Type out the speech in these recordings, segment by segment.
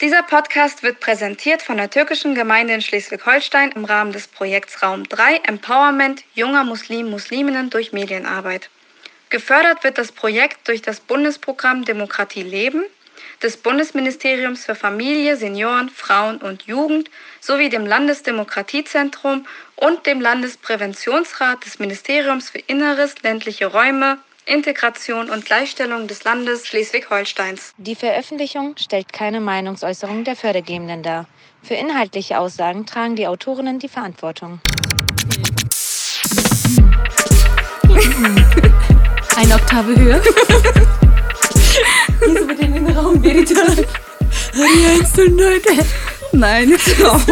Dieser Podcast wird präsentiert von der türkischen Gemeinde in Schleswig-Holstein im Rahmen des Projekts Raum 3 Empowerment junger Muslim-Musliminnen durch Medienarbeit. Gefördert wird das Projekt durch das Bundesprogramm Demokratie leben des Bundesministeriums für Familie, Senioren, Frauen und Jugend sowie dem Landesdemokratiezentrum und dem Landespräventionsrat des Ministeriums für Inneres, ländliche Räume, Integration und Gleichstellung des Landes Schleswig-Holsteins. Die Veröffentlichung stellt keine Meinungsäußerung der Fördergebenden dar. Für inhaltliche Aussagen tragen die Autorinnen die Verantwortung. Eine Oktave höher. Gehst du mit in den Raum, Verita? Die 1 und 9. Nein, jetzt auf.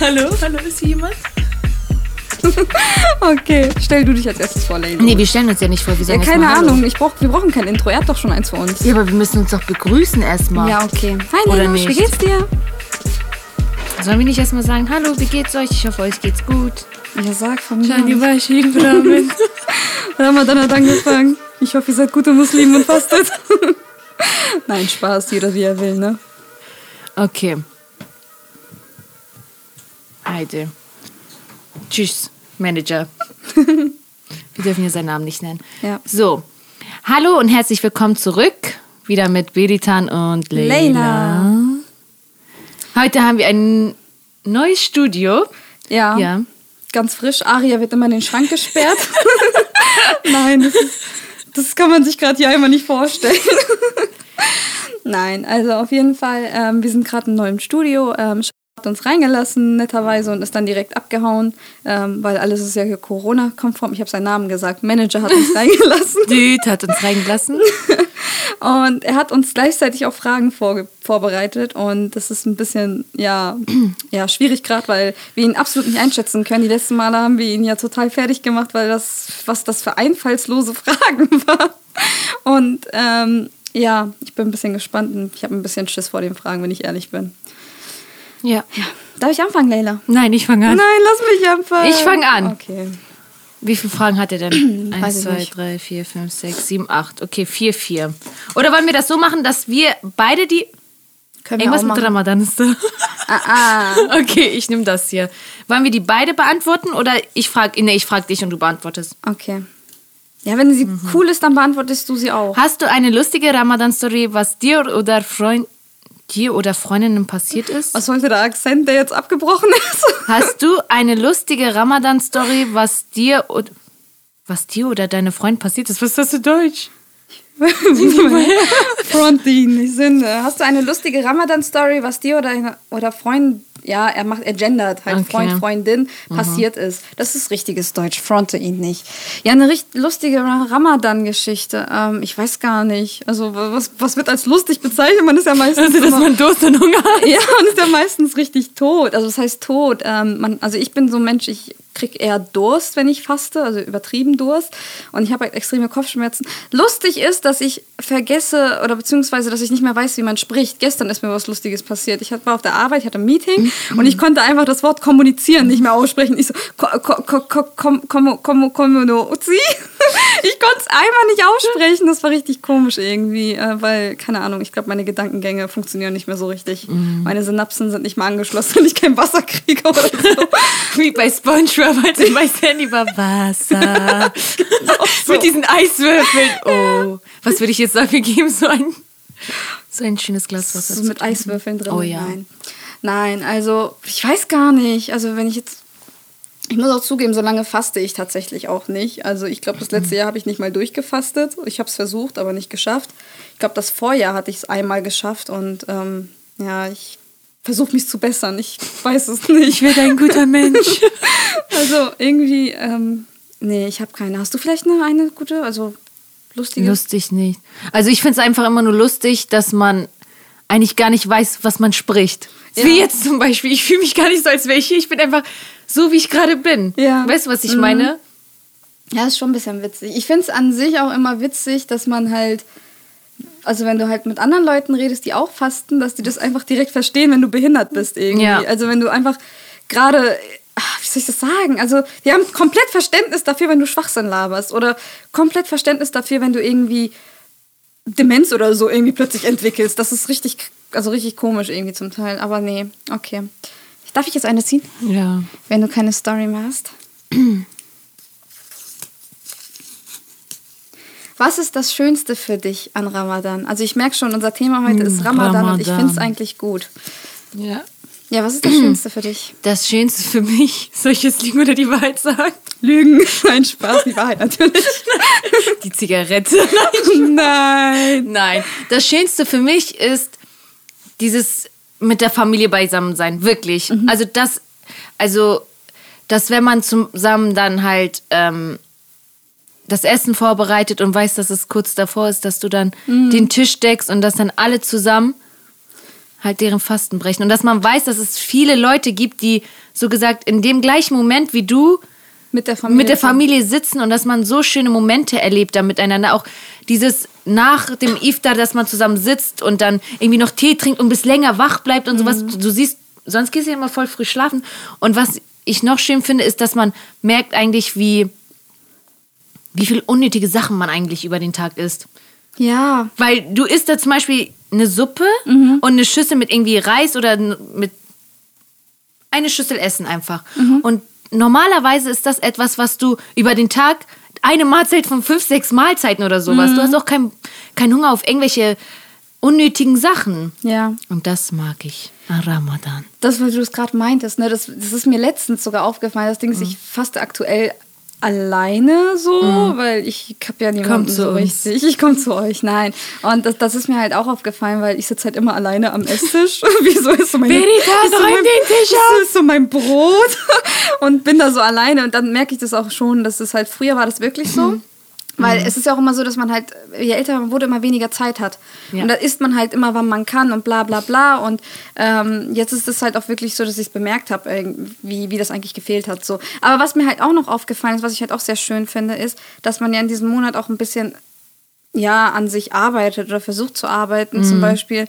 Hallo, hallo, ist hier jemand? Okay, stell du dich als erstes vor, Lady. Nee, wir stellen uns ja nicht vor. Wir ja, sagen erst keine. Ahnung. Ich brauch, wir brauchen kein Intro. Er hat doch schon eins für uns. Ja, aber wir müssen uns doch begrüßen erstmal. Ja, okay. Hi, Oder wie geht's dir? Sollen wir nicht erstmal sagen, hallo, wie geht's euch? Ich hoffe, euch geht's gut. Ja, sag von mir. Shani. Bashin Brahmin. Ramadan hat angefangen. Ich hoffe, ihr seid gute Muslime und fastet. Nein, Spaß. Jeder wie er will, ne? Okay. Heide. Tschüss, Manager. wir dürfen hier seinen Namen nicht nennen. Ja. So. Hallo und herzlich willkommen zurück. Wieder mit Beritan und Leila. Leila. Heute haben wir ein neues Studio. Ja. Ja. Ganz frisch. Aria wird immer in den Schrank gesperrt. Nein, das, ist, das kann man sich gerade hier einmal nicht vorstellen. Nein, also auf jeden Fall, ähm, wir sind gerade im neuen Studio. Ähm, hat uns reingelassen, netterweise, und ist dann direkt abgehauen, ähm, weil alles ist ja hier Corona-konform. Ich habe seinen Namen gesagt. Manager hat uns reingelassen. Dude hat uns reingelassen. Und er hat uns gleichzeitig auch Fragen vorge vorbereitet. Und das ist ein bisschen, ja, ja schwierig gerade, weil wir ihn absolut nicht einschätzen können. Die letzten Male haben wir ihn ja total fertig gemacht, weil das, was das für einfallslose Fragen waren. Und ähm, ja, ich bin ein bisschen gespannt und ich habe ein bisschen Schiss vor den Fragen, wenn ich ehrlich bin. Ja. Ja. Darf ich anfangen, Leila? Nein, ich fange an. Nein, lass mich anfangen. Ich fang an. Okay. Wie viele Fragen hat er denn? Eins, zwei, nicht. drei, vier, fünf, sechs, sieben, acht. Okay, vier, vier. Oder wollen wir das so machen, dass wir beide die. Können wir Irgendwas auch mit machen. Ramadan ist da. Ah, ah. Okay, ich nehme das hier. Wollen wir die beide beantworten oder ich frage, nee, ich frage dich und du beantwortest. Okay. Ja, wenn sie Mhm. cool ist, dann beantwortest du sie auch. Hast du eine lustige Ramadan-Story, was dir oder Freund, dir oder Freundinnen passiert ist? Was sollte der Akzent, der jetzt abgebrochen ist? Hast du eine lustige Ramadan-Story, was dir oder was dir oder deine Freund passiert ist? Was ist das für Deutsch? Frontin, nicht Sünde. Hast du eine lustige Ramadan-Story, was dir oder, oder Freund, ja, er macht, er gendert, halt Okay. Freund, Freundin, passiert ist? Das ist richtiges Deutsch, fronte ihn nicht. Ja, eine richt lustige Ra- Ramadan-Geschichte. Ähm, ich weiß gar nicht. Also, was, was wird als lustig bezeichnet? Man ist ja meistens. Also, dass immer- man Durst und Hunger hat. ja, man ist ja meistens richtig tot. Also das heißt tot. Ähm, man, also ich bin so ein Mensch, ich krieg eher Durst, wenn ich faste, also übertrieben Durst. Und ich habe halt extreme Kopfschmerzen. Lustig ist, dass ich vergesse oder beziehungsweise, dass ich nicht mehr weiß, wie man spricht. Gestern ist mir was Lustiges passiert. Ich war auf der Arbeit, ich hatte ein Meeting und ich konnte einfach das Wort kommunizieren nicht mehr aussprechen. Ich so, ko, ko, ko, ko, kom, kom, kom, kommunizi. Ich konnte es einmal nicht aussprechen. Das war richtig komisch irgendwie, äh, weil, keine Ahnung, ich glaube, meine Gedankengänge funktionieren nicht mehr so richtig. Meine Synapsen sind nicht mehr angeschlossen, wenn ich kein Wasser kriege oder so. Wie bei Spongebob, als er bei Sandy war Wasser. Mit diesen Eiswürfeln. Oh, was würde ich jetzt dafür geben? So ein, so ein schönes Glas Wasser. So mit. Eiswürfeln drin. Oh ja. Nein. Nein, also ich weiß gar nicht. Also wenn ich jetzt. Ich muss auch zugeben, so lange faste ich tatsächlich auch nicht. Also ich glaube, das letzte Jahr habe ich nicht mal durchgefastet. Ich habe es versucht, aber nicht geschafft. Ich glaube, das Vorjahr hatte ich es einmal geschafft und ähm, ja, ich versuche mich zu bessern. Ich weiß es nicht. Ich werde ein guter Mensch. Also irgendwie, ähm, nee, ich habe keine. Hast du vielleicht eine, eine gute, also lustige? Lustig nicht. Also ich finde es einfach immer nur lustig, dass man eigentlich gar nicht weiß, was man spricht. Wie Ja. jetzt zum Beispiel. Ich fühle mich gar nicht so, als wäre ich hier. Ich bin einfach so, wie ich gerade bin. Ja. Weißt du, was ich Mhm. meine? Ja, ist schon ein bisschen witzig. Ich finde es an sich auch immer witzig, dass man halt, also wenn du halt mit anderen Leuten redest, die auch fasten, dass die das einfach direkt verstehen, wenn du behindert bist irgendwie. Ja. Also wenn du einfach gerade, ach, wie soll ich das sagen? Also die haben komplett Verständnis dafür, wenn du Schwachsinn laberst oder komplett Verständnis dafür, wenn du irgendwie Demenz oder so irgendwie plötzlich entwickelst. Das ist richtig, also richtig komisch irgendwie zum Teil. Aber nee, okay. Darf ich jetzt eine ziehen? Ja. Wenn du keine Story machst. Was ist das Schönste für dich an Ramadan? Also ich merke schon, unser Thema heute ist Ramadan, und ich Ramadan. finde es eigentlich gut. Ja. Ja, was ist das Schönste für dich? Das Schönste für mich, soll ich jetzt Lügen oder die Wahrheit sagen? Lügen. Nein, Spaß, die Wahrheit natürlich. Die Zigarette. Nein. Nein. Das Schönste für mich ist dieses mit der Familie beisammen sein. Wirklich. Also das, also, dass wenn man zusammen dann halt ähm, das Essen vorbereitet und weiß, dass es kurz davor ist, dass du dann den Tisch deckst und dass dann alle zusammen halt deren Fasten brechen. Und dass man weiß, dass es viele Leute gibt, die so gesagt in dem gleichen Moment wie du Mit der Familie. mit der Familie sitzen und dass man so schöne Momente erlebt da miteinander. Auch dieses nach dem Iftar, dass man zusammen sitzt und dann irgendwie noch Tee trinkt und bis länger wach bleibt und sowas. Du siehst, sonst gehst du ja immer voll früh schlafen. Und was ich noch schön finde, ist, dass man merkt eigentlich, wie, wie viel unnötige Sachen man eigentlich über den Tag isst. Ja. Weil du isst da zum Beispiel eine Suppe Mhm. und eine Schüssel mit irgendwie Reis oder mit eine Schüssel Essen einfach. Mhm. Und normalerweise ist das etwas, was du über den Tag eine Mahlzeit von fünf, sechs Mahlzeiten oder sowas. Mhm. Du hast auch keinen kein Hunger auf irgendwelche unnötigen Sachen. Ja. Und das mag ich an Ramadan. Das, was du es gerade meintest, ne, das, das ist mir letztens sogar aufgefallen. Das Ding ist, ich faste aktuell alleine so, weil ich habe ja niemanden so richtig. Ich komme zu euch, nein. Und das, das ist mir halt auch aufgefallen, weil ich sitze halt immer alleine am Esstisch. Wieso ist so meine, Verita, ist so mein, den Tisch Das ist so mein Brot und bin da so alleine und dann merke ich das auch schon, dass es halt früher war das wirklich so. Weil es ist ja auch immer so, dass man halt, je älter man wurde, immer weniger Zeit hat. Ja. Und da isst man halt immer, wann man kann und bla bla bla. Und ähm, jetzt ist es halt auch wirklich so, dass ich es bemerkt habe, wie, wie das eigentlich gefehlt hat. So. Aber was mir halt auch noch aufgefallen ist, was ich halt auch sehr schön finde, ist, dass man ja in diesem Monat auch ein bisschen ja, an sich arbeitet oder versucht zu arbeiten. Zum Beispiel,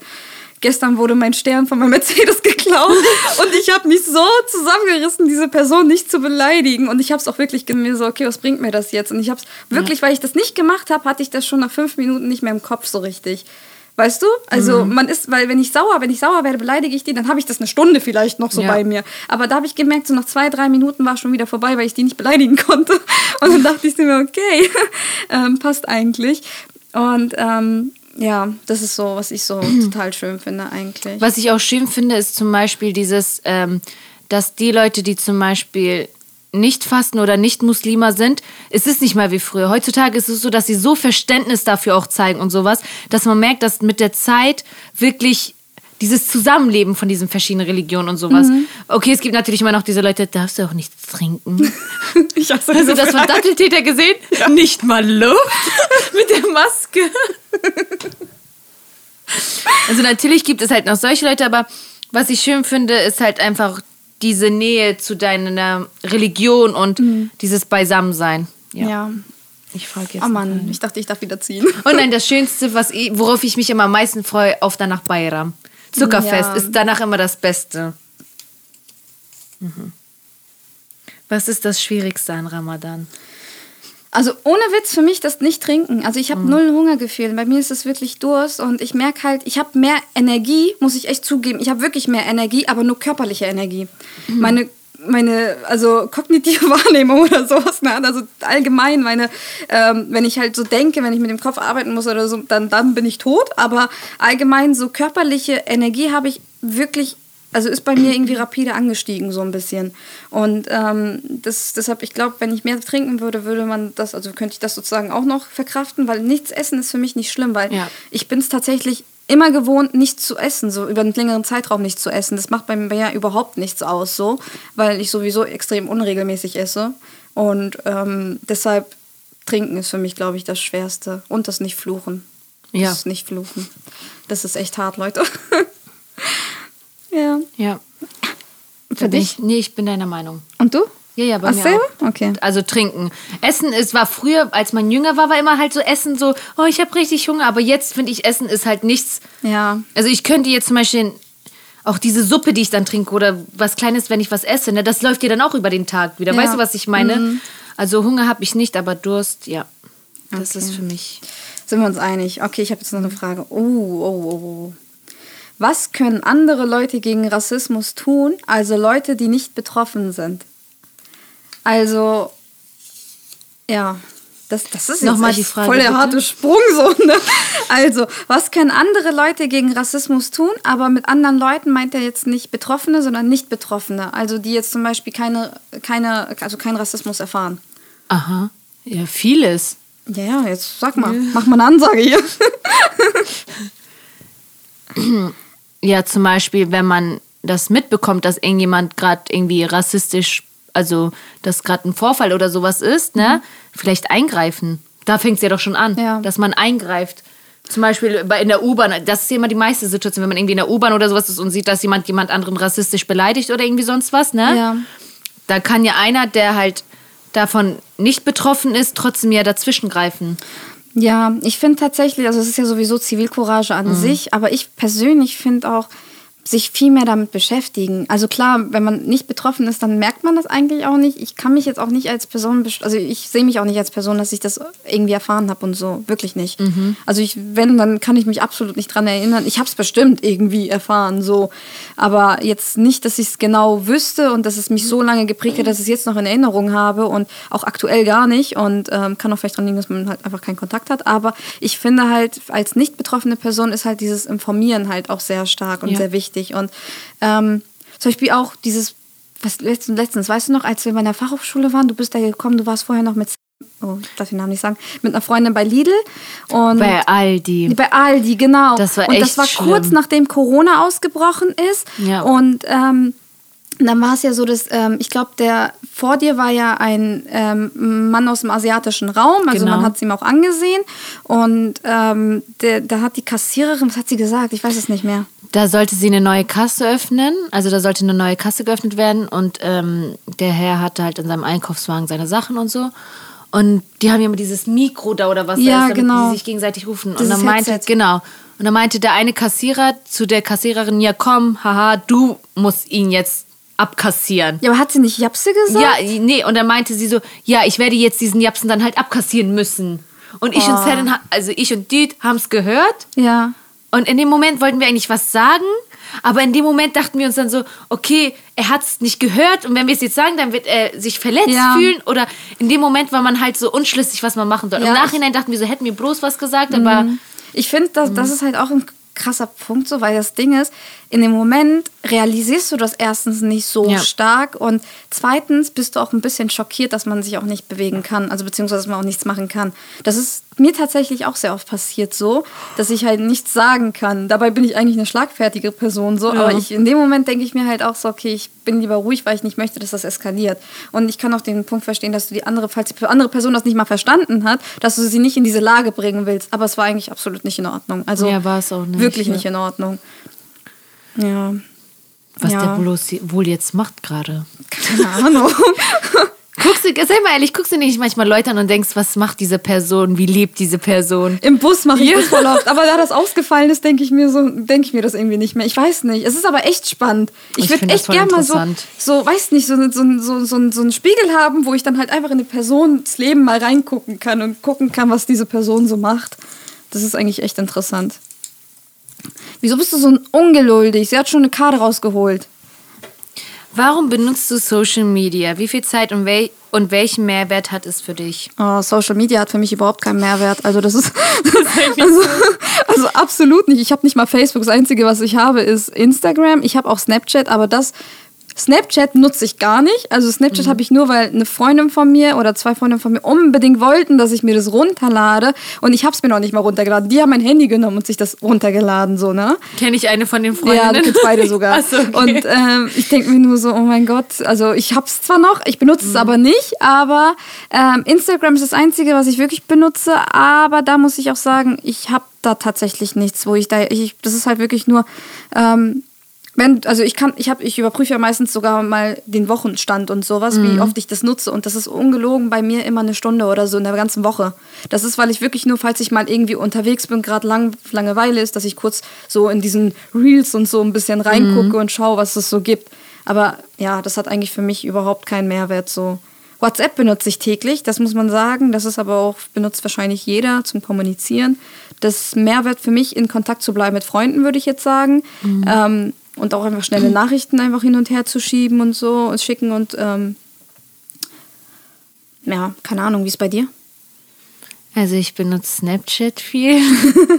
gestern wurde mein Stern von meinem Mercedes geklaut und ich habe mich so zusammengerissen, diese Person nicht zu beleidigen. Und ich habe es auch wirklich mir so, okay, was bringt mir das jetzt? Und ich habe es wirklich, weil ich das nicht gemacht habe, hatte ich das schon nach fünf Minuten nicht mehr im Kopf so richtig. Weißt du? Also man ist, weil wenn ich sauer, wenn ich sauer werde, beleidige ich die, dann habe ich das eine Stunde vielleicht noch so Ja. bei mir. Aber da habe ich gemerkt, so nach zwei, drei Minuten war es schon wieder vorbei, weil ich die nicht beleidigen konnte. Und dann dachte ich mir, okay, ähm, passt eigentlich. Und ähm, ja, das ist so, was ich so total schön finde eigentlich. Was ich auch schön finde, ist zum Beispiel dieses, ähm, dass die Leute, die zum Beispiel nicht fasten oder nicht Muslime sind, es ist nicht mal wie früher. Heutzutage ist es so, dass sie so Verständnis dafür auch zeigen und sowas, dass man merkt, dass mit der Zeit wirklich dieses Zusammenleben von diesen verschiedenen Religionen und sowas. Okay, es gibt natürlich immer noch diese Leute, darfst du auch nichts trinken. Ich hasse Hast du das von. Datteltäter gesehen? Nicht mal Luft mit der Maske. Also natürlich gibt es halt noch solche Leute, aber was ich schön finde, ist halt einfach diese Nähe zu deiner Religion und dieses Beisammensein. Ja. Ja. Ich frage jetzt. Oh Mann, ich dachte, ich darf wieder ziehen. Und nein, das Schönste, was ich, worauf ich mich immer am meisten freue, auf danach Bayram. Zuckerfest Ja. ist danach immer das Beste. Mhm. Was ist das Schwierigste an Ramadan? Also ohne Witz für mich das nicht trinken. Also ich habe null Hungergefühl. Bei mir ist es wirklich Durst und ich merke halt, ich habe mehr Energie, muss ich echt zugeben. Ich habe wirklich mehr Energie, aber nur körperliche Energie. Meine meine, also kognitive Wahrnehmung oder sowas, ne? also allgemein meine, ähm, wenn ich halt so denke, wenn ich mit dem Kopf arbeiten muss oder so, dann, dann bin ich tot, aber allgemein so körperliche Energie habe ich wirklich also ist bei mir irgendwie rapide angestiegen, so ein bisschen. Und ähm, das, deshalb, ich glaube, wenn ich mehr trinken würde, würde man das, also könnte ich das sozusagen auch noch verkraften, weil nichts essen ist für mich nicht schlimm, weil Ja. ich bin es tatsächlich immer gewohnt, nicht zu essen, so über einen längeren Zeitraum nicht zu essen. Das macht bei mir ja überhaupt nichts aus, so, weil ich sowieso extrem unregelmäßig esse. Und ähm, deshalb trinken ist für mich, glaube ich, das Schwerste. Und das nicht fluchen. Ja. Das nicht fluchen. Das ist echt hart, Leute. ja. Ja. Für dich? Ich, nee, ich bin deiner Meinung. Und du? Ja, ja, bei Ach, mir selber? auch. Okay. Also trinken. Essen ist, war früher, als man jünger war, war immer halt so Essen so, oh, ich habe richtig Hunger. Aber jetzt finde ich, Essen ist halt nichts. Ja. Also ich könnte jetzt zum Beispiel auch diese Suppe, die ich dann trinke oder was Kleines, wenn ich was esse, ne, das läuft dir dann auch über den Tag wieder. Ja. Weißt du, was ich meine? Also Hunger habe ich nicht, aber Durst, ja. Das Okay. ist für mich. Sind wir uns einig? Okay, ich habe jetzt noch eine Frage. Oh, oh, oh, oh. Was können andere Leute gegen Rassismus tun? Also Leute, die nicht betroffen sind. Also, ja, das, das ist Nochmal jetzt die Frage, voll der bitte. harte Sprung so. Ne? Also, was können andere Leute gegen Rassismus tun? Aber mit anderen Leuten meint er jetzt nicht Betroffene, sondern nicht Betroffene. Also die jetzt zum Beispiel keine, keine, also keinen Rassismus erfahren. Aha. Ja, vieles. Ja, ja, jetzt sag mal, mach mal eine Ansage hier. Ja, zum Beispiel, wenn man das mitbekommt, dass irgendjemand gerade irgendwie rassistisch, also dass gerade ein Vorfall oder sowas ist, ne? Vielleicht eingreifen. Da fängt es ja doch schon an, Ja. dass man eingreift. Zum Beispiel bei- in der U-Bahn, das ist ja immer die meiste Situation, wenn man irgendwie in der U-Bahn oder sowas ist und sieht, dass jemand jemand anderen rassistisch beleidigt oder irgendwie sonst was, ne? Ja. Da kann ja einer, der halt davon nicht betroffen ist, trotzdem ja dazwischen greifen. Ja, ich finde tatsächlich, also es ist ja sowieso Zivilcourage an sich, aber ich persönlich finde auch, sich viel mehr damit beschäftigen. Also klar, wenn man nicht betroffen ist, dann merkt man das eigentlich auch nicht. Ich kann mich jetzt auch nicht als Person, also ich sehe mich auch nicht als Person, dass ich das irgendwie erfahren habe und so, wirklich nicht. Also ich, wenn, dann kann ich mich absolut nicht dran erinnern. Ich habe es bestimmt irgendwie erfahren, so, aber jetzt nicht, dass ich es genau wüsste und dass es mich so lange geprägt hat, dass ich es jetzt noch in Erinnerung habe und auch aktuell gar nicht und ähm, kann auch vielleicht daran liegen, dass man halt einfach keinen Kontakt hat. Aber ich finde halt, als nicht betroffene Person ist halt dieses Informieren halt auch sehr stark und Ja. sehr wichtig. Und ähm, zum Beispiel auch dieses, was letztens, letztens, weißt du noch, als wir bei der Fachhochschule waren, du bist da gekommen, du warst vorher noch mit, oh, ich darf den Namen nicht sagen, mit einer Freundin bei Lidl und Bei Aldi. bei Aldi, genau. Das war und das war schlimm. kurz nachdem Corona ausgebrochen ist. Ja. Und ähm, dann war es ja so, dass ähm, ich glaube, der vor dir war ja ein ähm, Mann aus dem asiatischen Raum, also Genau. man hat es ihm auch angesehen. Und ähm, da hat die Kassiererin, was hat sie gesagt? Ich weiß es nicht mehr. Da sollte sie eine neue Kasse öffnen, also da sollte eine neue Kasse geöffnet werden und ähm, der Herr hatte halt in seinem Einkaufswagen seine Sachen und so. Und die haben ja immer dieses Mikro da oder was Ja, da ist, damit genau. die sich gegenseitig rufen. und Dieses dann meinte, Headset. genau. Und dann meinte der eine Kassierer zu der Kassiererin, ja komm, haha, du musst ihn jetzt abkassieren. Ja, aber hat sie nicht Japse gesagt? Ja, nee, und dann meinte sie so, ja, ich werde jetzt diesen Japsen dann halt abkassieren müssen. Und ich und Oh. Selen, ha- also ich und Düt haben es gehört. Ja. Und in dem Moment wollten wir eigentlich was sagen, aber in dem Moment dachten wir uns dann so, okay, er hat es nicht gehört und wenn wir es jetzt sagen, dann wird er sich verletzt Ja. fühlen. Oder in dem Moment war man halt so unschlüssig, was man machen soll. Ja, Im Nachhinein dachten wir so, hätten wir bloß was gesagt, aber Ich finde, das, Mhm. das ist halt auch ein krasser Punkt, so, weil das Ding ist, in dem Moment realisierst du das erstens nicht so Ja. stark und zweitens bist du auch ein bisschen schockiert, dass man sich auch nicht bewegen kann, also beziehungsweise dass man auch nichts machen kann. Das ist mir tatsächlich auch sehr oft passiert so, dass ich halt nichts sagen kann. Dabei bin ich eigentlich eine schlagfertige Person so, Ja. aber ich in dem Moment denke ich mir halt auch so, okay, ich bin lieber ruhig, weil ich nicht möchte, dass das eskaliert. Und ich kann auch den Punkt verstehen, dass du die andere, falls die andere Person das nicht mal verstanden hat, dass du sie nicht in diese Lage bringen willst. Aber es war eigentlich absolut nicht in Ordnung. Also Ja, war es auch nicht, Wirklich ja. nicht in Ordnung. Ja, was Ja. der bloß wohl jetzt macht gerade. keine Ahnung. Guckst du, sei mal ehrlich, guckst du nicht manchmal Leute an und denkst, was macht diese Person, wie lebt diese Person? Im Bus mache ich Ja. das voll oft. Aber da das ausgefallen ist, denke ich mir so, denke ich mir das irgendwie nicht mehr. Ich weiß nicht. Es ist aber echt spannend. Ich, Ich würde echt gerne mal so, so, weiß nicht, so, so, so, so, so einen Spiegel haben, wo ich dann halt einfach in eine Persons Leben mal reingucken kann und gucken kann, was diese Person so macht. Das ist eigentlich echt interessant. Wieso bist du so ungeduldig? Sie hat schon eine Karte rausgeholt. Warum benutzt du Social Media? Wie viel Zeit und, wel und welchen Mehrwert hat es für dich? Oh, Social Media hat für mich überhaupt keinen Mehrwert. Also das ist also, also absolut nicht. Ich habe nicht mal Facebook. Das Einzige, was ich habe, ist Instagram. Ich habe auch Snapchat, aber das Snapchat nutze ich gar nicht. Also Snapchat habe ich nur, weil eine Freundin von mir oder zwei Freundinnen von mir unbedingt wollten, dass ich mir das runterlade. Und ich habe es mir noch nicht mal runtergeladen. Die haben mein Handy genommen und sich das runtergeladen, so ne? Kenne ich eine von den Ja, Freundinnen? du kennst beide sogar. So, okay. Und ähm, ich denke mir nur so, oh mein Gott, also ich habe es zwar noch, ich benutze Mhm. es aber nicht, aber ähm, Instagram ist das Einzige, was ich wirklich benutze, aber da muss ich auch sagen, ich habe da tatsächlich nichts, wo ich da, ich, das ist halt wirklich nur, ähm, wenn, also ich kann, ich habe, ich überprüfe ja meistens sogar mal den Wochenstand und sowas, Mhm. wie oft ich das nutze. Und das ist ungelogen bei mir immer eine Stunde oder so in der ganzen Woche. Das ist, weil ich wirklich nur, falls ich mal irgendwie unterwegs bin, gerade lang, Langeweile ist, dass ich kurz so in diesen Reels und so ein bisschen reingucke Mhm. und schaue, was es so gibt. Aber ja, das hat eigentlich für mich überhaupt keinen Mehrwert so. WhatsApp benutze ich täglich, das muss man sagen. Das ist aber auch, benutzt wahrscheinlich jeder zum Kommunizieren. Das Mehrwert für mich, in Kontakt zu bleiben mit Freunden, würde ich jetzt sagen. Ähm, und auch einfach schnelle Nachrichten einfach hin und her zu schieben und so und schicken und ähm, ja, keine Ahnung, wie ist bei dir? Also ich benutze Snapchat viel.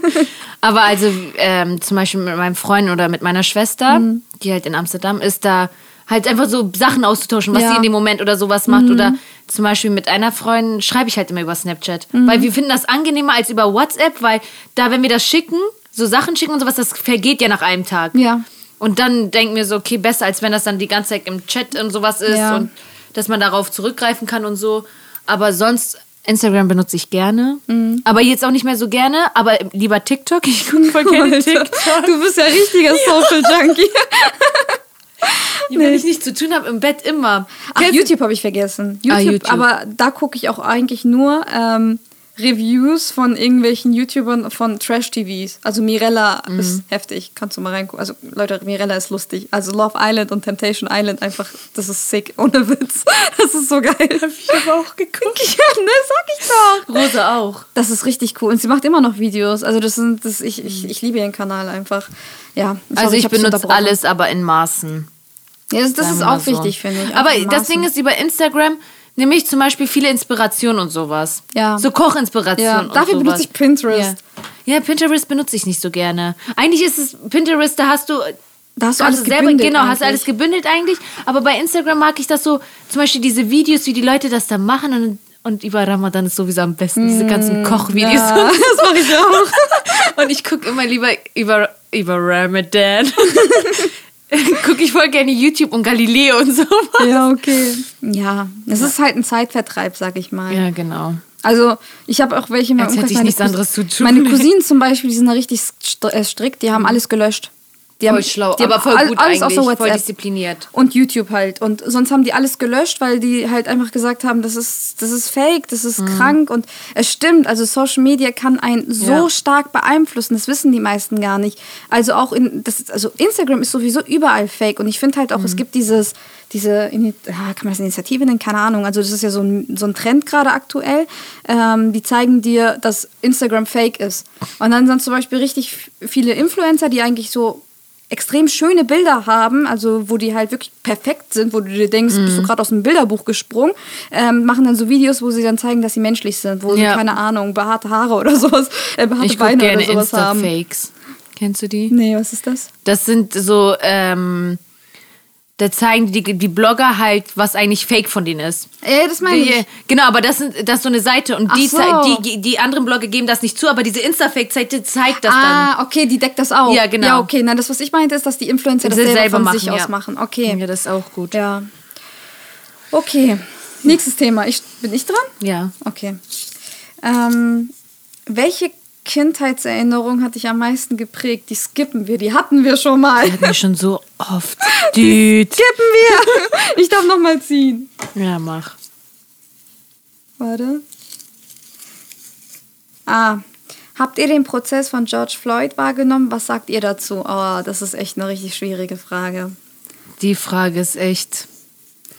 Aber also ähm, zum Beispiel mit meinem Freund oder mit meiner Schwester, Mhm. die halt in Amsterdam ist, da halt einfach so Sachen auszutauschen, was Ja. Mhm. sie in dem Moment oder sowas macht. Oder zum Beispiel mit einer Freundin schreibe ich halt immer über Snapchat. Weil wir finden das angenehmer als über WhatsApp, weil da, wenn wir das schicken, so Sachen schicken und sowas, das vergeht ja nach einem Tag. Ja. Und dann denken wir so, okay, besser als wenn das dann die ganze Zeit im Chat und sowas ist Ja. und dass man darauf zurückgreifen kann und so. Aber sonst, Instagram benutze ich gerne. Mhm. Aber jetzt auch nicht mehr so gerne, aber lieber TikTok. Ich gucke voll gerne TikTok. Du bist ja richtiger Social Junkie. Wenn ich nichts zu tun habe, im Bett immer. Ach, Kennst YouTube habe ich vergessen. YouTube, Ah, YouTube. aber da gucke ich auch eigentlich nur ähm, Reviews von irgendwelchen YouTubern von Trash-TVs. Also Mirella Mhm. ist heftig, kannst du mal reingucken. Also Leute, Mirella ist lustig. Also Love Island und Temptation Island einfach, das ist sick, ohne Witz. Das ist so geil. Hab ich aber auch geguckt. Ja, ne, sag ich doch. Rose auch. Das ist richtig cool. Und sie macht immer noch Videos. Also das sind, das, ich, ich, ich liebe ihren Kanal einfach. Ja. Also sorry, ich hab's benutze alles, aber in Maßen. Ja, das das ist auch so. wichtig, finde ich. Aber das. Ding ist, über Instagram nehme ich zum Beispiel viele Inspirationen und sowas. Ja. So Kochinspirationen Ja, und dafür sowas. benutze ich Pinterest. Ja. ja, Pinterest benutze ich nicht so gerne. Eigentlich ist es Pinterest, da hast du... Da hast du kannst alles selber, gebündelt Genau, hast du eigentlich. alles gebündelt eigentlich. Aber bei Instagram mag ich das so, zum Beispiel diese Videos, wie die Leute das da machen und, und über Ramadan ist sowieso am besten, diese ganzen Kochvideos. Ja, das mache ich auch. Und ich gucke immer lieber über, über Ramadan. gucke ich voll gerne YouTube und Galileo und so. Ja, okay. Ja, es ist halt ein Zeitvertreib, sag ich mal. Ja, genau. Also, ich habe auch welche... Als hätte ich meine nichts anderes zu tun. Meine Cousinen zum Beispiel, die sind da richtig äh, strikt, die haben alles gelöscht. Die Voll haben, schlau, die aber voll all- gut alles eigentlich, auf so voll WhatsApp. diszipliniert. Und YouTube halt. Und sonst haben die alles gelöscht, weil die halt einfach gesagt haben, das ist, das ist fake, das Mhm. ist krank. Und es stimmt, also Social Media kann einen so Ja. stark beeinflussen, das wissen die meisten gar nicht. Also auch in, das, ist- also Instagram ist sowieso überall fake. Und ich finde halt auch, Mhm. es gibt dieses, diese, ah, kann man das Initiative nennen? Keine Ahnung. Also das ist ja so ein, so ein Trend gerade aktuell. Ähm, die zeigen dir, dass Instagram fake ist. Und dann sind zum Beispiel richtig viele Influencer, die eigentlich so extrem schöne Bilder haben, also wo die halt wirklich perfekt sind, wo du dir denkst, bist Mhm. du gerade aus dem Bilderbuch gesprungen, ähm, machen dann so Videos, wo sie dann zeigen, dass sie menschlich sind, wo Ja. sie, keine Ahnung, behaarte Haare oder sowas, äh, behaarte Ich Beine gerne oder sowas haben. Insta-Fakes. Kennst du die? Nee, was ist das? Das sind so, ähm, da zeigen die, die Blogger halt, was eigentlich Fake von denen ist. Äh, das meine Die, ich. genau, aber das, sind, das ist so eine Seite und die, so. die, die anderen Blogger geben das nicht zu, aber diese Insta-Fake-Seite zeigt das dann. Ah, okay, die deckt das auch. Ja, genau. Ja, okay, nein, das, was ich meinte, ist, dass die Influencer das Sie selber, selber von machen, sich ja. aus machen. Okay. Ja, das ist auch gut. Ja. Okay, nächstes Thema. Ich, bin ich dran? Ja. Okay. Ähm, welche Kindheitserinnerung hat dich am meisten geprägt? Die skippen wir, die hatten wir schon mal. Hatten wir schon so oft. Dude. Skippen wir! Ich darf noch mal ziehen. Ja, mach. Warte. Ah. Habt ihr den Prozess von George Floyd wahrgenommen? Was sagt ihr dazu? Oh, das ist echt eine richtig schwierige Frage. Die Frage ist echt.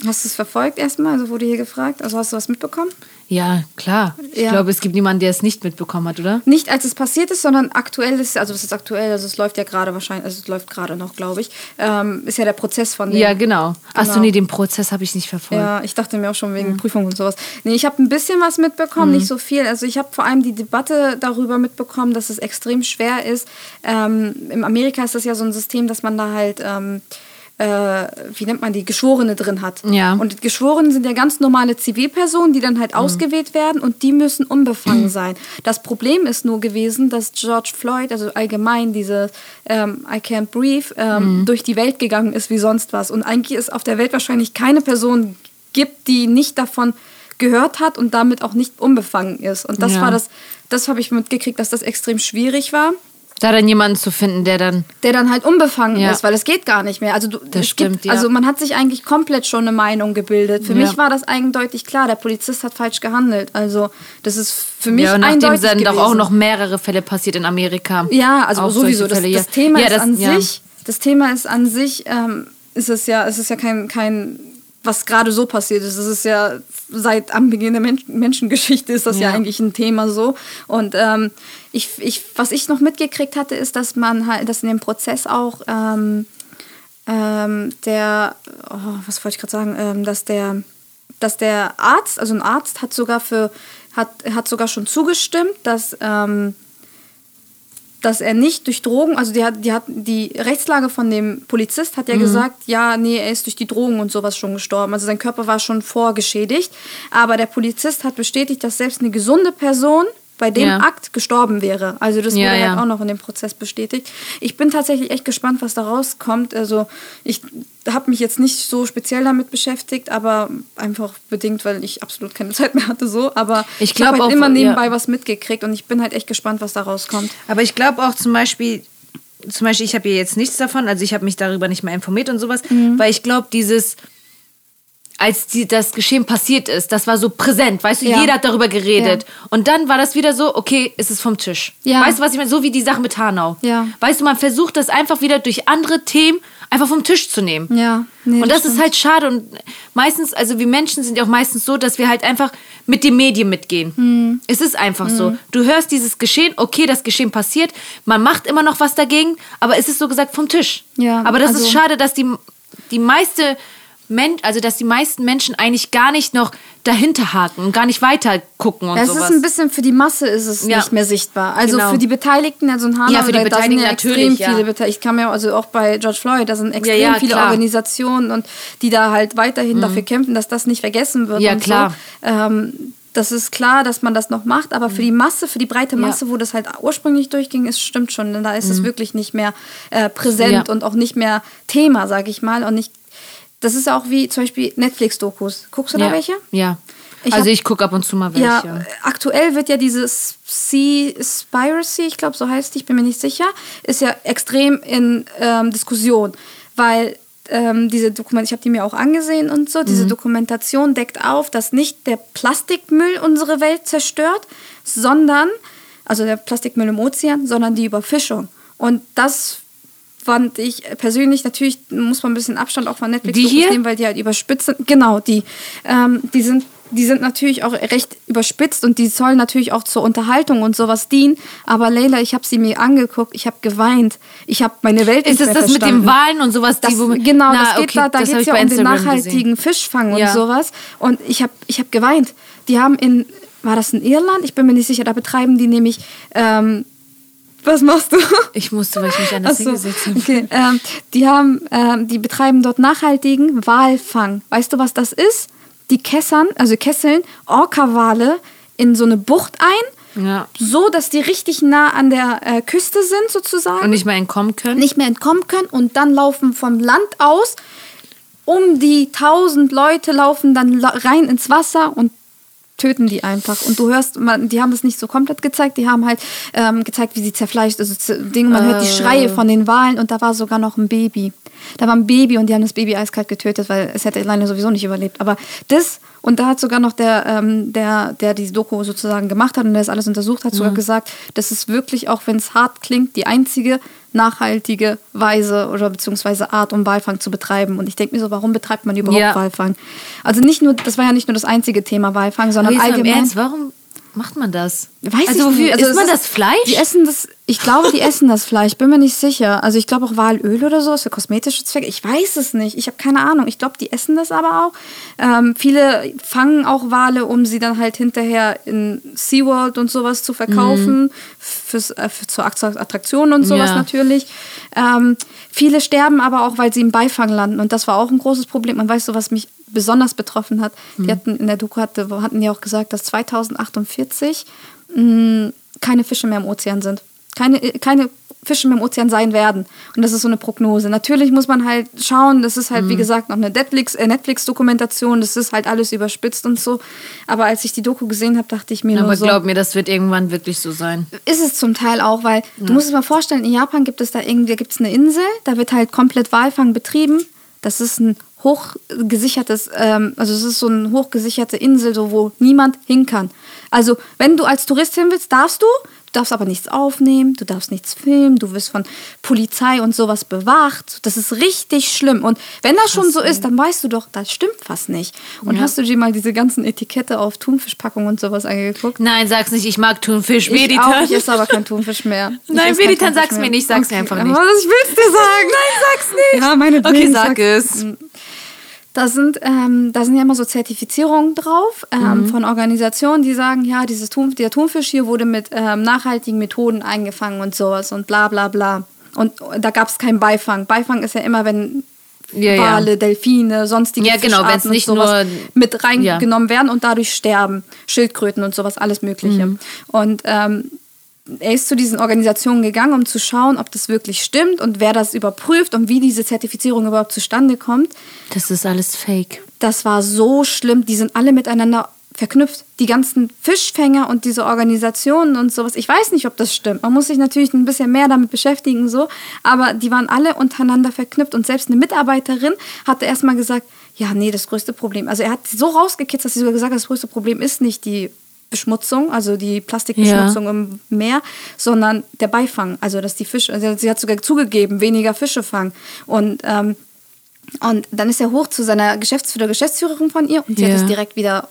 Hast du es verfolgt erstmal? Also wurde hier gefragt? Also hast du was mitbekommen? Ja, klar. Ich Ja. glaube, es gibt niemanden, der es nicht mitbekommen hat, oder? Nicht als es passiert ist, sondern aktuell ist, also es ist aktuell, also es läuft ja gerade wahrscheinlich, also es läuft gerade noch, glaube ich, ähm, ist ja der Prozess von dem. Ja, genau. Achso, Genau. nee, den Prozess habe ich nicht verfolgt. Ja, ich dachte mir auch schon wegen Prüfung und sowas. Nee, ich habe ein bisschen was mitbekommen, nicht so viel. Also ich habe vor allem die Debatte darüber mitbekommen, dass es extrem schwer ist. Ähm, in Amerika ist das ja so ein System, dass man da halt, ähm, äh, wie nennt man die, Geschworene drin hat. Ja. Und die Geschworenen sind ja ganz normale Zivilpersonen, die dann halt ausgewählt werden und die müssen unbefangen sein. Das Problem ist nur gewesen, dass George Floyd, also allgemein diese ähm, I Can't Breathe, ähm, durch die Welt gegangen ist wie sonst was. Und eigentlich ist auf der Welt wahrscheinlich keine Person gibt, die nicht davon gehört hat und damit auch nicht unbefangen ist. Und das Ja. war das, das habe ich mitgekriegt, dass das extrem schwierig war Da dann jemanden zu finden, der dann. der dann halt unbefangen Ja. ist, weil es geht gar nicht mehr. Also du, Das es stimmt, gibt, ja. Also man hat sich eigentlich komplett schon eine Meinung gebildet. Für Ja. mich war das eindeutig klar, der Polizist hat falsch gehandelt. Also das ist für mich Ja, und nachdem eindeutig sind doch auch noch mehrere Fälle passiert in Amerika. Ja, also Auch sowieso. Das, das. Thema Ja, ist das- an sich, das Thema ist an sich, ähm, ist es ja, es ist ja kein, kein was gerade so passiert ist. Das ist ja seit am Beginn der Men Menschengeschichte ist das ja. ja. eigentlich ein Thema so. Und ähm, ich, ich, was ich noch mitgekriegt hatte, ist, dass man halt, dass in dem Prozess auch ähm, ähm, der, oh, was wollte ich gerade sagen, ähm, dass der, dass der Arzt, also ein Arzt hat sogar für, hat, hat sogar schon zugestimmt, dass ähm, dass er nicht durch Drogen, also die hat, die hat die Rechtslage von dem Polizist hat ja mhm. gesagt, ja, nee, er ist durch die Drogen und sowas schon gestorben. Also sein Körper war schon vorgeschädigt. Aber der Polizist hat bestätigt, dass selbst eine gesunde Person bei dem ja. Akt gestorben wäre. Also das ja, wurde halt auch noch in dem Prozess bestätigt. Ich bin tatsächlich echt gespannt, was da rauskommt. Also ich habe mich jetzt nicht so speziell damit beschäftigt, aber einfach bedingt, weil ich absolut keine Zeit mehr hatte so. Aber ich, ich habe halt auch, immer nebenbei was mitgekriegt und ich bin halt echt gespannt, was da rauskommt. Aber ich glaube auch zum Beispiel, zum Beispiel, ich habe hier jetzt nichts davon, also ich habe mich darüber nicht mehr informiert und sowas, mhm. weil ich glaube, dieses als die, das Geschehen passiert ist, das war so präsent, weißt du, ja. jeder hat darüber geredet. Ja. Und dann war das wieder so, okay, ist es vom Tisch. Ja. Weißt du, was ich meine? So wie die Sache mit Hanau. Weißt du, man versucht das einfach wieder durch andere Themen einfach vom Tisch zu nehmen. Ja. Nee, und das, das ist halt schade. Und meistens, also wir Menschen sind ja auch meistens so, dass wir halt einfach mit dem Medien mitgehen. Hm. Es ist einfach hm. so. Du hörst dieses Geschehen, okay, das Geschehen passiert, man macht immer noch was dagegen, aber es ist so gesagt vom Tisch. Ja. Aber das also, ist schade, dass die, die meiste Men also dass die meisten Menschen eigentlich gar nicht noch dahinter haken und gar nicht weiter gucken und es sowas. Es ist ein bisschen für die Masse ist es ja. nicht mehr sichtbar. Also genau. für die Beteiligten, also in Hanau, ja, für die da sind ja extrem ja. viele Beteiligte. Ich kam ja also auch bei George Floyd, da sind extrem ja, viele klar. Organisationen und die da halt weiterhin mhm. dafür kämpfen, dass das nicht vergessen wird. Ja, klar. So. Ähm, das ist klar, dass man das noch macht, aber für die Masse, für die breite Masse, ja. wo das halt ursprünglich durchging, ist stimmt schon. Denn da ist mhm. es wirklich nicht mehr äh, präsent ja. und auch nicht mehr Thema, sage ich mal, und nicht das ist auch wie zum Beispiel Netflix-Dokus. Guckst du ja. da welche? Ja. Ich also hab, ich gucke ab und zu mal welche. Ja, aktuell wird ja dieses Seaspiracy, ich glaube so heißt die, ich bin mir nicht sicher, ist ja extrem in ähm, Diskussion, weil ähm, diese Dokument, ich habe die mir auch angesehen und so, diese mhm. Dokumentation deckt auf, dass nicht der Plastikmüll unsere Welt zerstört, sondern, also der Plastikmüll im Ozean, sondern die Überfischung. Und das fand ich persönlich, natürlich muss man ein bisschen Abstand auch von Netflix nehmen, weil die halt überspitzt sind. Genau, die. Ähm, die sind die sind natürlich auch recht überspitzt und die sollen natürlich auch zur Unterhaltung und sowas dienen. Aber Leila, ich habe sie mir angeguckt, ich habe geweint, ich habe meine Welt Ist es das verstanden. mit dem Wahlen und sowas? Das, die, genau, na, das geht okay, da, da geht es ja um den nachhaltigen gesehen. Fischfang ja. und sowas. Und ich habe ich hab geweint. Die haben in, war das in Irland? Ich bin mir nicht sicher, da betreiben die nämlich ähm, was machst du? Ich musste, weil ich mich anders so, hingesetzt habe. Okay. Ähm, die, haben, ähm, die betreiben dort nachhaltigen Walfang. Weißt du, was das ist? Die kessern, also kesseln Orca-Wale in so eine Bucht ein, ja. so dass die richtig nah an der äh, Küste sind sozusagen. Und nicht mehr entkommen können. Nicht mehr entkommen können und dann laufen vom Land aus um die tausend Leute laufen dann rein ins Wasser und töten die einfach. Und du hörst, man, die haben das nicht so komplett gezeigt, die haben halt ähm, gezeigt, wie sie zerfleischt, also Ding, man hört die Schreie von den Walen und da war sogar noch ein Baby. Da war ein Baby und die haben das Baby eiskalt getötet, weil es hätte alleine sowieso nicht überlebt. Aber das, und da hat sogar noch der, ähm, der, der die Doku sozusagen gemacht hat und der das alles untersucht hat, sogar mhm. gesagt, das ist wirklich, auch wenn es hart klingt, die einzige nachhaltige Weise oder beziehungsweise Art, um Walfang zu betreiben. Und ich denke mir so, warum betreibt man überhaupt ja. Walfang? Also nicht nur, das war ja nicht nur das einzige Thema Walfang, sondern allgemein. Ernst, warum macht man das? Weiß also, ich nicht. Also isst man das Fleisch? Die essen das, ich glaube, die essen das Fleisch, bin mir nicht sicher. Also ich glaube auch Walöl oder so ist für kosmetische Zwecke. Ich weiß es nicht. Ich habe keine Ahnung. Ich glaube, die essen das aber auch. Ähm, viele fangen auch Wale, um sie dann halt hinterher in SeaWorld und sowas zu verkaufen. Mhm. Fürs, äh, für, zur Attraktion und sowas ja. natürlich. Ähm, viele sterben aber auch, weil sie im Beifang landen. Und das war auch ein großes Problem. Man weiß so, was mich besonders betroffen hat. Mhm. Die hatten in der Doku hatte, hatten die auch gesagt, dass 2048 mh, mm, keine Fische mehr im Ozean sind. Keine, keine Fische mehr im Ozean sein werden. Und das ist so eine Prognose. Natürlich muss man halt schauen, das ist halt, mhm. wie gesagt, noch eine äh, Netflix-Dokumentation, das ist halt alles überspitzt und so. Aber als ich die Doku gesehen habe, dachte ich mir Aber nur so... Aber glaub mir, das wird irgendwann wirklich so sein. Ist es zum Teil auch, weil ja. du musst es mal vorstellen, in Japan gibt es da irgendwie gibt's eine Insel, da wird halt komplett Walfang betrieben. Das ist ein hochgesichertes, ähm, also es ist so eine hochgesicherte Insel, so wo niemand hin kann. Also wenn du als Tourist hin willst, darfst du. darfst aber nichts aufnehmen, du darfst nichts filmen, du wirst von Polizei und sowas bewacht. Das ist richtig schlimm. Und wenn das schon so ist, dann weißt du doch, das stimmt was nicht. Und Ja. hast du dir mal diese ganzen Etikette auf Thunfischpackungen und sowas angeguckt? Nein, sag's nicht, ich mag Thunfisch. Ich auch, Meditan. ich esse aber kein Thunfisch mehr. Ich Nein, Meditan, sag's mir nicht, sag's mir einfach nicht. Aber ich will's dir sagen. Nein, sag's nicht. Ja, meine Okay, sag es. Da sind, ähm, da sind ja immer so Zertifizierungen drauf ähm, von Organisationen, die sagen, ja, dieses Thun, der Thunfisch hier wurde mit ähm, nachhaltigen Methoden eingefangen und sowas und bla bla bla. Und da gab es keinen Beifang. Beifang ist ja immer, wenn Ja, ja. Wale, Delfine, sonstige Ja, genau, Fischarten nicht und sowas nur- mit reingenommen werden und dadurch sterben. Schildkröten und sowas, alles Mögliche. Mhm. Und ähm, er ist zu diesen Organisationen gegangen, um zu schauen, ob das wirklich stimmt und wer das überprüft und wie diese Zertifizierung überhaupt zustande kommt. Das ist alles fake. Das war so schlimm. Die sind alle miteinander verknüpft. Die ganzen Fischfänger und diese Organisationen und sowas. Ich weiß nicht, ob das stimmt. Man muss sich natürlich ein bisschen mehr damit beschäftigen, so. Aber die waren alle untereinander verknüpft. Und selbst eine Mitarbeiterin hatte erstmal gesagt, ja, nee, das größte Problem. Also er hat so rausgekitzt, dass sie sogar gesagt hat, das größte Problem ist nicht die Beschmutzung, also die Plastikbeschmutzung im Meer, sondern der Beifang. Also dass die Fische, also sie hat sogar zugegeben, weniger Fische fangen. Und ähm, und dann ist er hoch zu seiner Geschäftsführer, Geschäftsführerin von ihr und sie Ja. hat es direkt wieder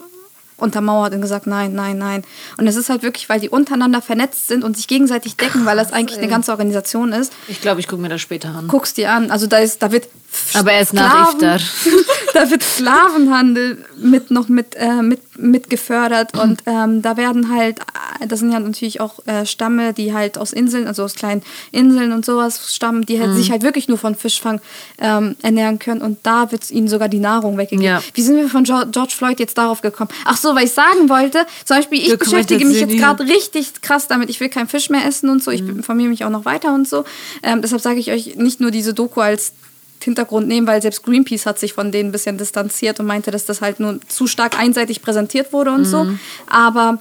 untermauert und gesagt, nein, nein, nein. Und es ist halt wirklich, weil die untereinander vernetzt sind und sich gegenseitig decken, weil das eigentlich eine ganze Organisation ist. Ich glaube, ich gucke mir das später an. Guckst dir an. Also da ist, da wird Aber erst nach Sklaven- Iftar. da wird Sklavenhandel mit noch mit, äh, mit, mit gefördert und ähm, da werden halt, äh, das sind ja natürlich auch äh, Stamme, die halt aus Inseln, also aus kleinen Inseln und sowas stammen, die Mhm. halt sich halt wirklich nur von Fischfang ähm, ernähren können und da wird ihnen sogar die Nahrung weggegeben. Ja. Wie sind wir von Jo- George Floyd jetzt darauf gekommen? Ach so, weil ich sagen wollte, zum Beispiel, ich beschäftige mich jetzt gerade richtig krass damit, ich will keinen Fisch mehr essen und so, ich Mhm. informiere mich auch noch weiter und so. Ähm, deshalb sage ich euch nicht nur diese Doku als Hintergrund nehmen, weil selbst Greenpeace hat sich von denen ein bisschen distanziert und meinte, dass das halt nur zu stark einseitig präsentiert wurde und so. Aber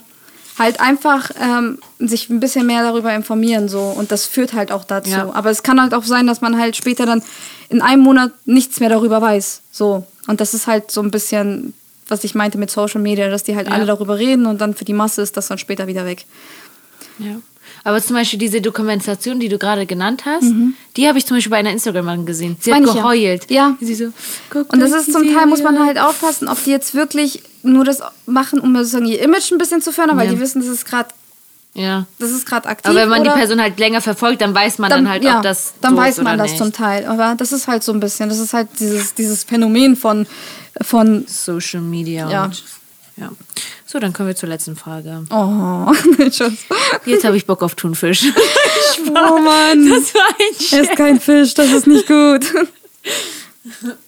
halt einfach ähm, sich ein bisschen mehr darüber informieren so und das führt halt auch dazu. Ja. Aber es kann halt auch sein, dass man halt später dann in einem Monat nichts mehr darüber weiß. So und das ist halt so ein bisschen, was ich meinte mit Social Media, dass die halt Ja. alle darüber reden und dann für die Masse ist das dann später wieder weg. Ja. Aber zum Beispiel diese Dokumentation, die du gerade genannt hast, die habe ich zum Beispiel bei einer Instagramerin gesehen. Sie hat Mhm. Meine ja. geheult. Ja. Sie so, Und das ist zum Teil, muss man halt aufpassen, ob die jetzt wirklich nur das machen, um sozusagen ihr Image ein bisschen zu fördern, weil Ja. die wissen, das ist gerade Ja. das ist gerade aktiv. Aber wenn man die Person halt länger verfolgt, dann weiß man dann, halt, ja, ob das dann so weiß man das nicht. zum Teil. Aber das ist halt so ein bisschen, das ist halt dieses, dieses Phänomen von, von Social Media. Ja. Und, ja. So, dann kommen wir zur letzten Frage. oh, Schatz. Jetzt habe ich Bock auf Thunfisch. oh Mann, Das war ein er Scherz. ist kein Fisch, das ist nicht gut.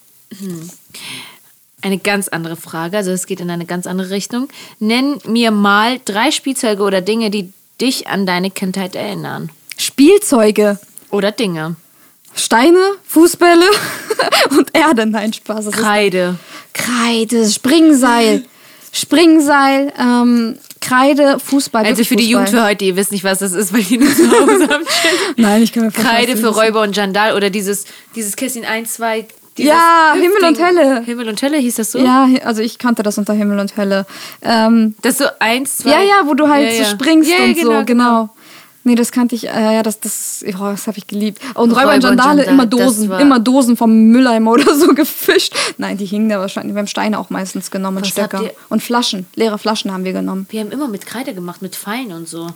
Eine ganz andere Frage, also es geht in eine ganz andere Richtung. Nenn mir mal drei Spielzeuge oder Dinge, die dich an deine Kindheit erinnern. Spielzeuge, Oder Dinge. Steine, Fußbälle und Erde. Nein, Spaß. Kreide. Kreide, Springseil, Springseil, ähm, Kreide, Fußball. Also für die Fußball. Jugend für heute, ihr wisst nicht, was das ist, weil die nur zu Hause haben. Nein, ich kann mir Kreide für. Räuber und Jandal oder dieses, dieses Kästchen 1, 2. dieses Ja, Hüftding. Himmel und Hölle. Himmel und Hölle hieß das so? Ja, also ich kannte das unter Himmel und Hölle. Ähm, Das so 1, 2. ja, ja, wo du halt Ja, so ja. springst Ja, ja, und genau, so, genau. Nee, das kannte ich, äh, ja, das, das, oh, das habe ich geliebt. Und Räuber, Räuber und Jandale, Jandal, immer Dosen, immer Dosen vom Mülleimer oder so gefischt. Nein, die hingen da wahrscheinlich, wir haben Steine auch meistens genommen und Stöcker. Und Flaschen, leere Flaschen haben wir genommen. Wir haben immer mit Kreide gemacht, mit Pfeilen und so.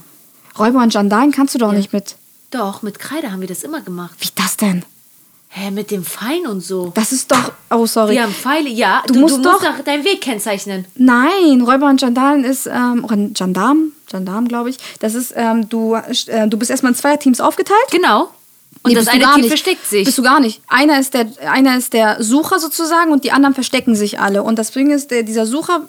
Räuber und Jandalen kannst du doch nicht mit. Doch, mit Kreide haben wir das immer gemacht. Wie das denn? Hä, mit dem Pfeilen und so. Das ist doch, oh sorry. Wir haben Pfeile, ja. Du Du, musst du doch- musst doch deinen Weg kennzeichnen. Nein, Räuber und Gendarmen ist, ähm, oder Gendarm, Gendarm glaube ich, das ist, ähm, du, äh, du bist erstmal in zwei Teams aufgeteilt. Genau. Und Nee, das eine Team nicht. versteckt sich. Bist du gar nicht. Einer ist, der, einer ist der Sucher sozusagen und die anderen verstecken sich alle. Und das Ding ist, der, dieser Sucher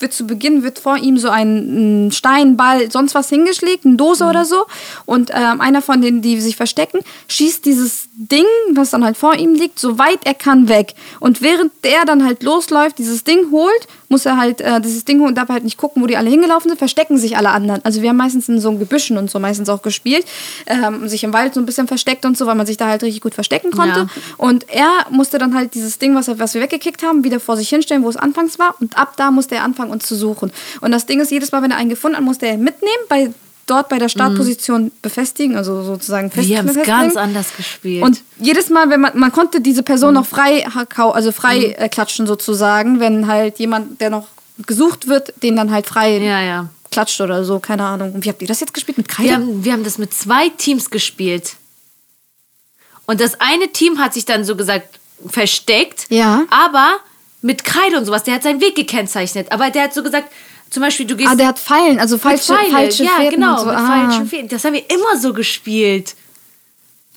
wird zu Beginn, wird vor ihm so ein, ein Stein, Ball, sonst was hingeschlägt, eine Dose Mhm. oder so. Und ähm, einer von denen, die sich verstecken, schießt dieses Ding, was dann halt vor ihm liegt, so weit er kann weg. Und während der dann halt losläuft, dieses Ding holt, muss er halt äh, dieses Ding holen und darf halt nicht gucken, wo die alle hingelaufen sind, verstecken sich alle anderen. Also wir haben meistens in so Gebüschen und so meistens auch gespielt, ähm, sich im Wald so ein bisschen versteckt und so, weil man sich da halt richtig gut verstecken konnte. Ja. Und er musste dann halt dieses Ding, was, was wir weggekickt haben, wieder vor sich hinstellen, wo es anfangs war. Und ab da musste er anfangen, uns zu suchen. Und das Ding ist, jedes Mal, wenn er einen gefunden hat, musste er ihn mitnehmen bei dort bei der Startposition befestigen, also sozusagen fest Wir haben es ganz anders gespielt. Und jedes Mal, wenn man, man konnte diese Person noch frei, also frei äh, klatschen sozusagen, wenn halt jemand, der noch gesucht wird, den dann halt frei ja, ja. klatscht oder so, keine Ahnung. Und wie habt ihr das jetzt gespielt? Mit Kreide? Wir haben, wir haben das mit zwei Teams gespielt. Und das eine Team hat sich dann so gesagt versteckt, Ja. aber mit Kreide und sowas. Der hat seinen Weg gekennzeichnet. Aber der hat so gesagt, zum Beispiel, du gehst ah, der hat Pfeilen, also falsche, Pfeile. falsche ja, Fäden genau, so. mit ah. falschen Fäden. Das haben wir immer so gespielt.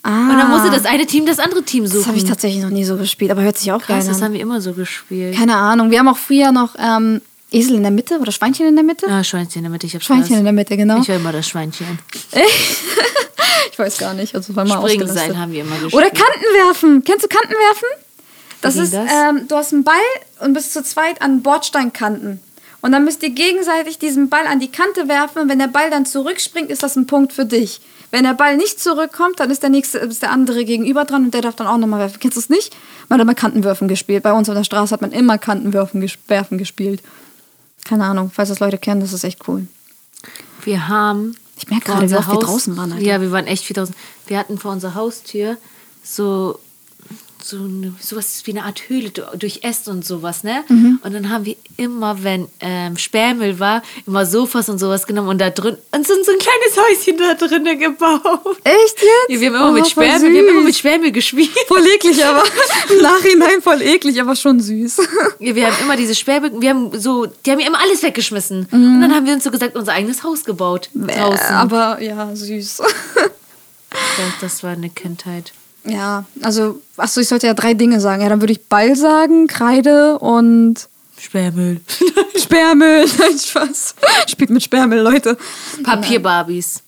Ah. Und dann musste das eine Team das andere Team suchen. Das habe ich tatsächlich noch nie so gespielt, aber hört sich auch Krass, geil das an. haben wir immer so gespielt. Keine Ahnung. Wir haben auch früher noch ähm, Esel in der Mitte oder Schweinchen in der Mitte? Ah, Schweinchen in der Mitte, ich hab Schweinchen in Spaß. der Mitte, genau. Ich war immer das Schweinchen. Ich weiß gar nicht. Also war mal sein haben wir immer gespielt. Oder Kantenwerfen. Kennst du Kantenwerfen? Das ist, das? Ähm, du hast einen Ball und bist zu zweit an Bordsteinkanten. Und dann müsst ihr gegenseitig diesen Ball an die Kante werfen. Und wenn der Ball dann zurückspringt, ist das ein Punkt für dich. Wenn der Ball nicht zurückkommt, dann ist der nächste, ist der andere gegenüber dran und der darf dann auch nochmal werfen. Kennst du es nicht? Man hat immer Kantenwerfen gespielt. Bei uns auf der Straße hat man immer Kantenwerfen werfen gespielt. Keine Ahnung, falls das Leute kennen, das ist echt cool. Wir haben. Ich merke gerade, wie oft wir Haus- draußen waren, Alter. Ja, wir waren echt viel draußen. Wir hatten vor unserer Haustür so, so eine, sowas wie eine Art Höhle du- durch Äste und sowas, ne? Mhm. Und dann haben wir immer, wenn ähm, Sperrmüll war, immer Sofas und sowas genommen und da drin und so, so ein kleines Häuschen da drinnen gebaut. Echt jetzt? Ja, wir haben immer Oh, mit Sperrmüll, wir haben immer mit Sperrmüll gespielt. Voll eklig, aber im Nachhinein voll eklig, aber schon süß. Ja, wir haben immer diese Sperrmüll, wir haben so, die haben ja immer alles weggeschmissen. Mhm. Und dann haben wir uns so gesagt, unser eigenes Haus gebaut. Draußen. Aber ja, süß. das, das war eine Kindheit. Ja, also, achso, ich sollte ja drei Dinge sagen. Ja, dann würde ich Ball sagen, Kreide und Sperrmüll. Sperrmüll. Nein, Spaß. Spielt mit Sperrmüll, Leute. Papierbarbies.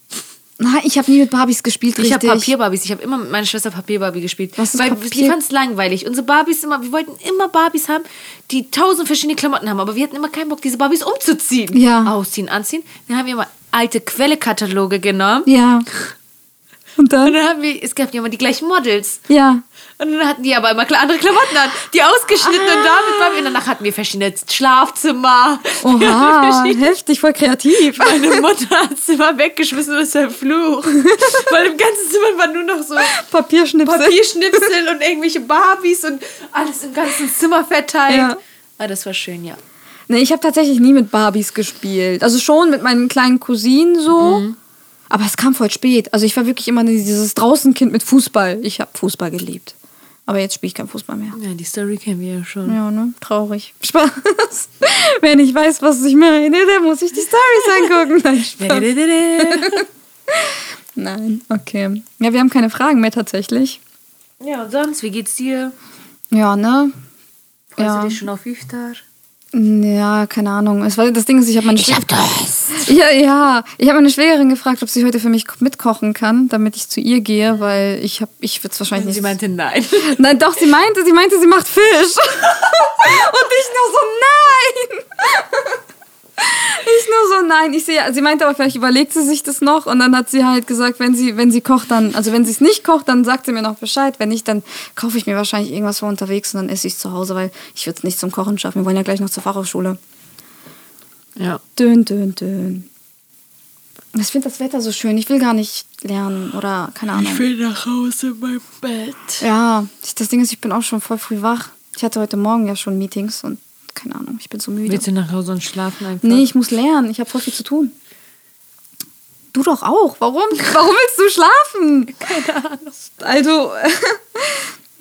Nein, ich habe nie mit Barbies gespielt, Ich habe. Papierbarbies. Ich habe immer mit meiner Schwester Papierbarbie gespielt. Was ist weil Papier- die fand es langweilig. Unsere Barbies immer, wir wollten immer Barbies haben, die tausend verschiedene Klamotten haben, aber wir hatten immer keinen Bock, diese Barbies umzuziehen. Ja. Ausziehen, anziehen. Dann haben wir immer alte Quellekataloge genommen. Ja. Und Und dann? dann haben wir, es gab ja immer die gleichen Models. Ja. Und dann hatten die aber immer andere Klamotten an, die ausgeschnitten und damit waren wir. Und danach hatten wir verschiedene Schlafzimmer. Oha, heftig, voll kreativ. Meine Mutter hat das Zimmer weggeschmissen und ist Fluch. Weil im ganzen Zimmer waren nur noch so Papierschnipsel. Papierschnipsel und irgendwelche Barbies und alles im ganzen Zimmer verteilt. Ja. Ah, das war schön, ja. Nee, ich habe tatsächlich nie mit Barbies gespielt. Also schon mit meinen kleinen Cousinen so. Mhm. Aber es kam voll spät. Also ich war wirklich immer dieses Draußenkind mit Fußball. Ich habe Fußball geliebt. Aber jetzt spiele ich kein Fußball mehr. Ja, die Story kennen wir ja schon. Ja, ne? Traurig. Spaß. Wer nicht weiß, was ich meine, der muss sich die Stories angucken. Nein, Spaß. Nein, okay. Ja, wir haben keine Fragen mehr tatsächlich. Ja, und sonst, wie geht's dir? Ja, ne? Freust Ja. du dich schon auf Iftar? Ja, keine Ahnung. Es war, das Ding ist, ich habe meine Ich hab Durst. Ja, ja. Ich habe meine Schwägerin gefragt, ob sie heute für mich mitkochen kann, damit ich zu ihr gehe, weil ich habe, ich würde es wahrscheinlich nicht. Sie meinte nein. Nein, doch, sie meinte, sie meinte, sie macht Fisch. Und ich nur so, nein. Ich nur so, nein. Ich sehe, sie meinte aber, vielleicht überlegt sie sich das noch. Und dann hat sie halt gesagt, wenn sie, wenn sie kocht, dann, also wenn sie es nicht kocht, dann sagt sie mir noch Bescheid. Wenn nicht, dann kaufe ich mir wahrscheinlich irgendwas für unterwegs und dann esse ich es zu Hause, weil ich würde es nicht zum Kochen schaffen. Wir wollen ja gleich noch zur Fachhochschule. Ja. Dön, dön, dön. Ich finde das Wetter so schön. Ich will gar nicht lernen oder keine Ahnung. Ich will nach Hause in mein Bett. Ja, das Ding ist, ich bin auch schon voll früh wach. Ich hatte heute Morgen ja schon Meetings und keine Ahnung, ich bin so müde. Willst du nach Hause und schlafen einfach? Nee, ich muss lernen. Ich habe voll viel zu tun. Du doch auch. Warum? Warum willst du schlafen? Keine Ahnung. Also,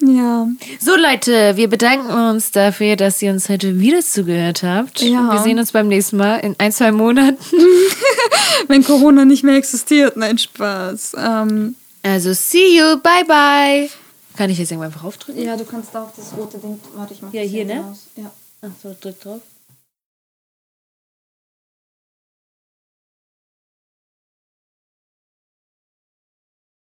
ja. So Leute, wir bedanken uns dafür, dass ihr uns heute wieder zugehört habt. Ja. Wir sehen uns beim nächsten Mal in ein, zwei Monaten. Wenn Corona nicht mehr existiert. Nein, Spaß. Ähm, Also see you, bye bye. Kann ich jetzt irgendwann einfach aufdrücken? ja, du kannst da auf das rote Ding. Warte, ich mach Ja, das hier, jetzt ne? aus. Ja. Ach so, drück drauf.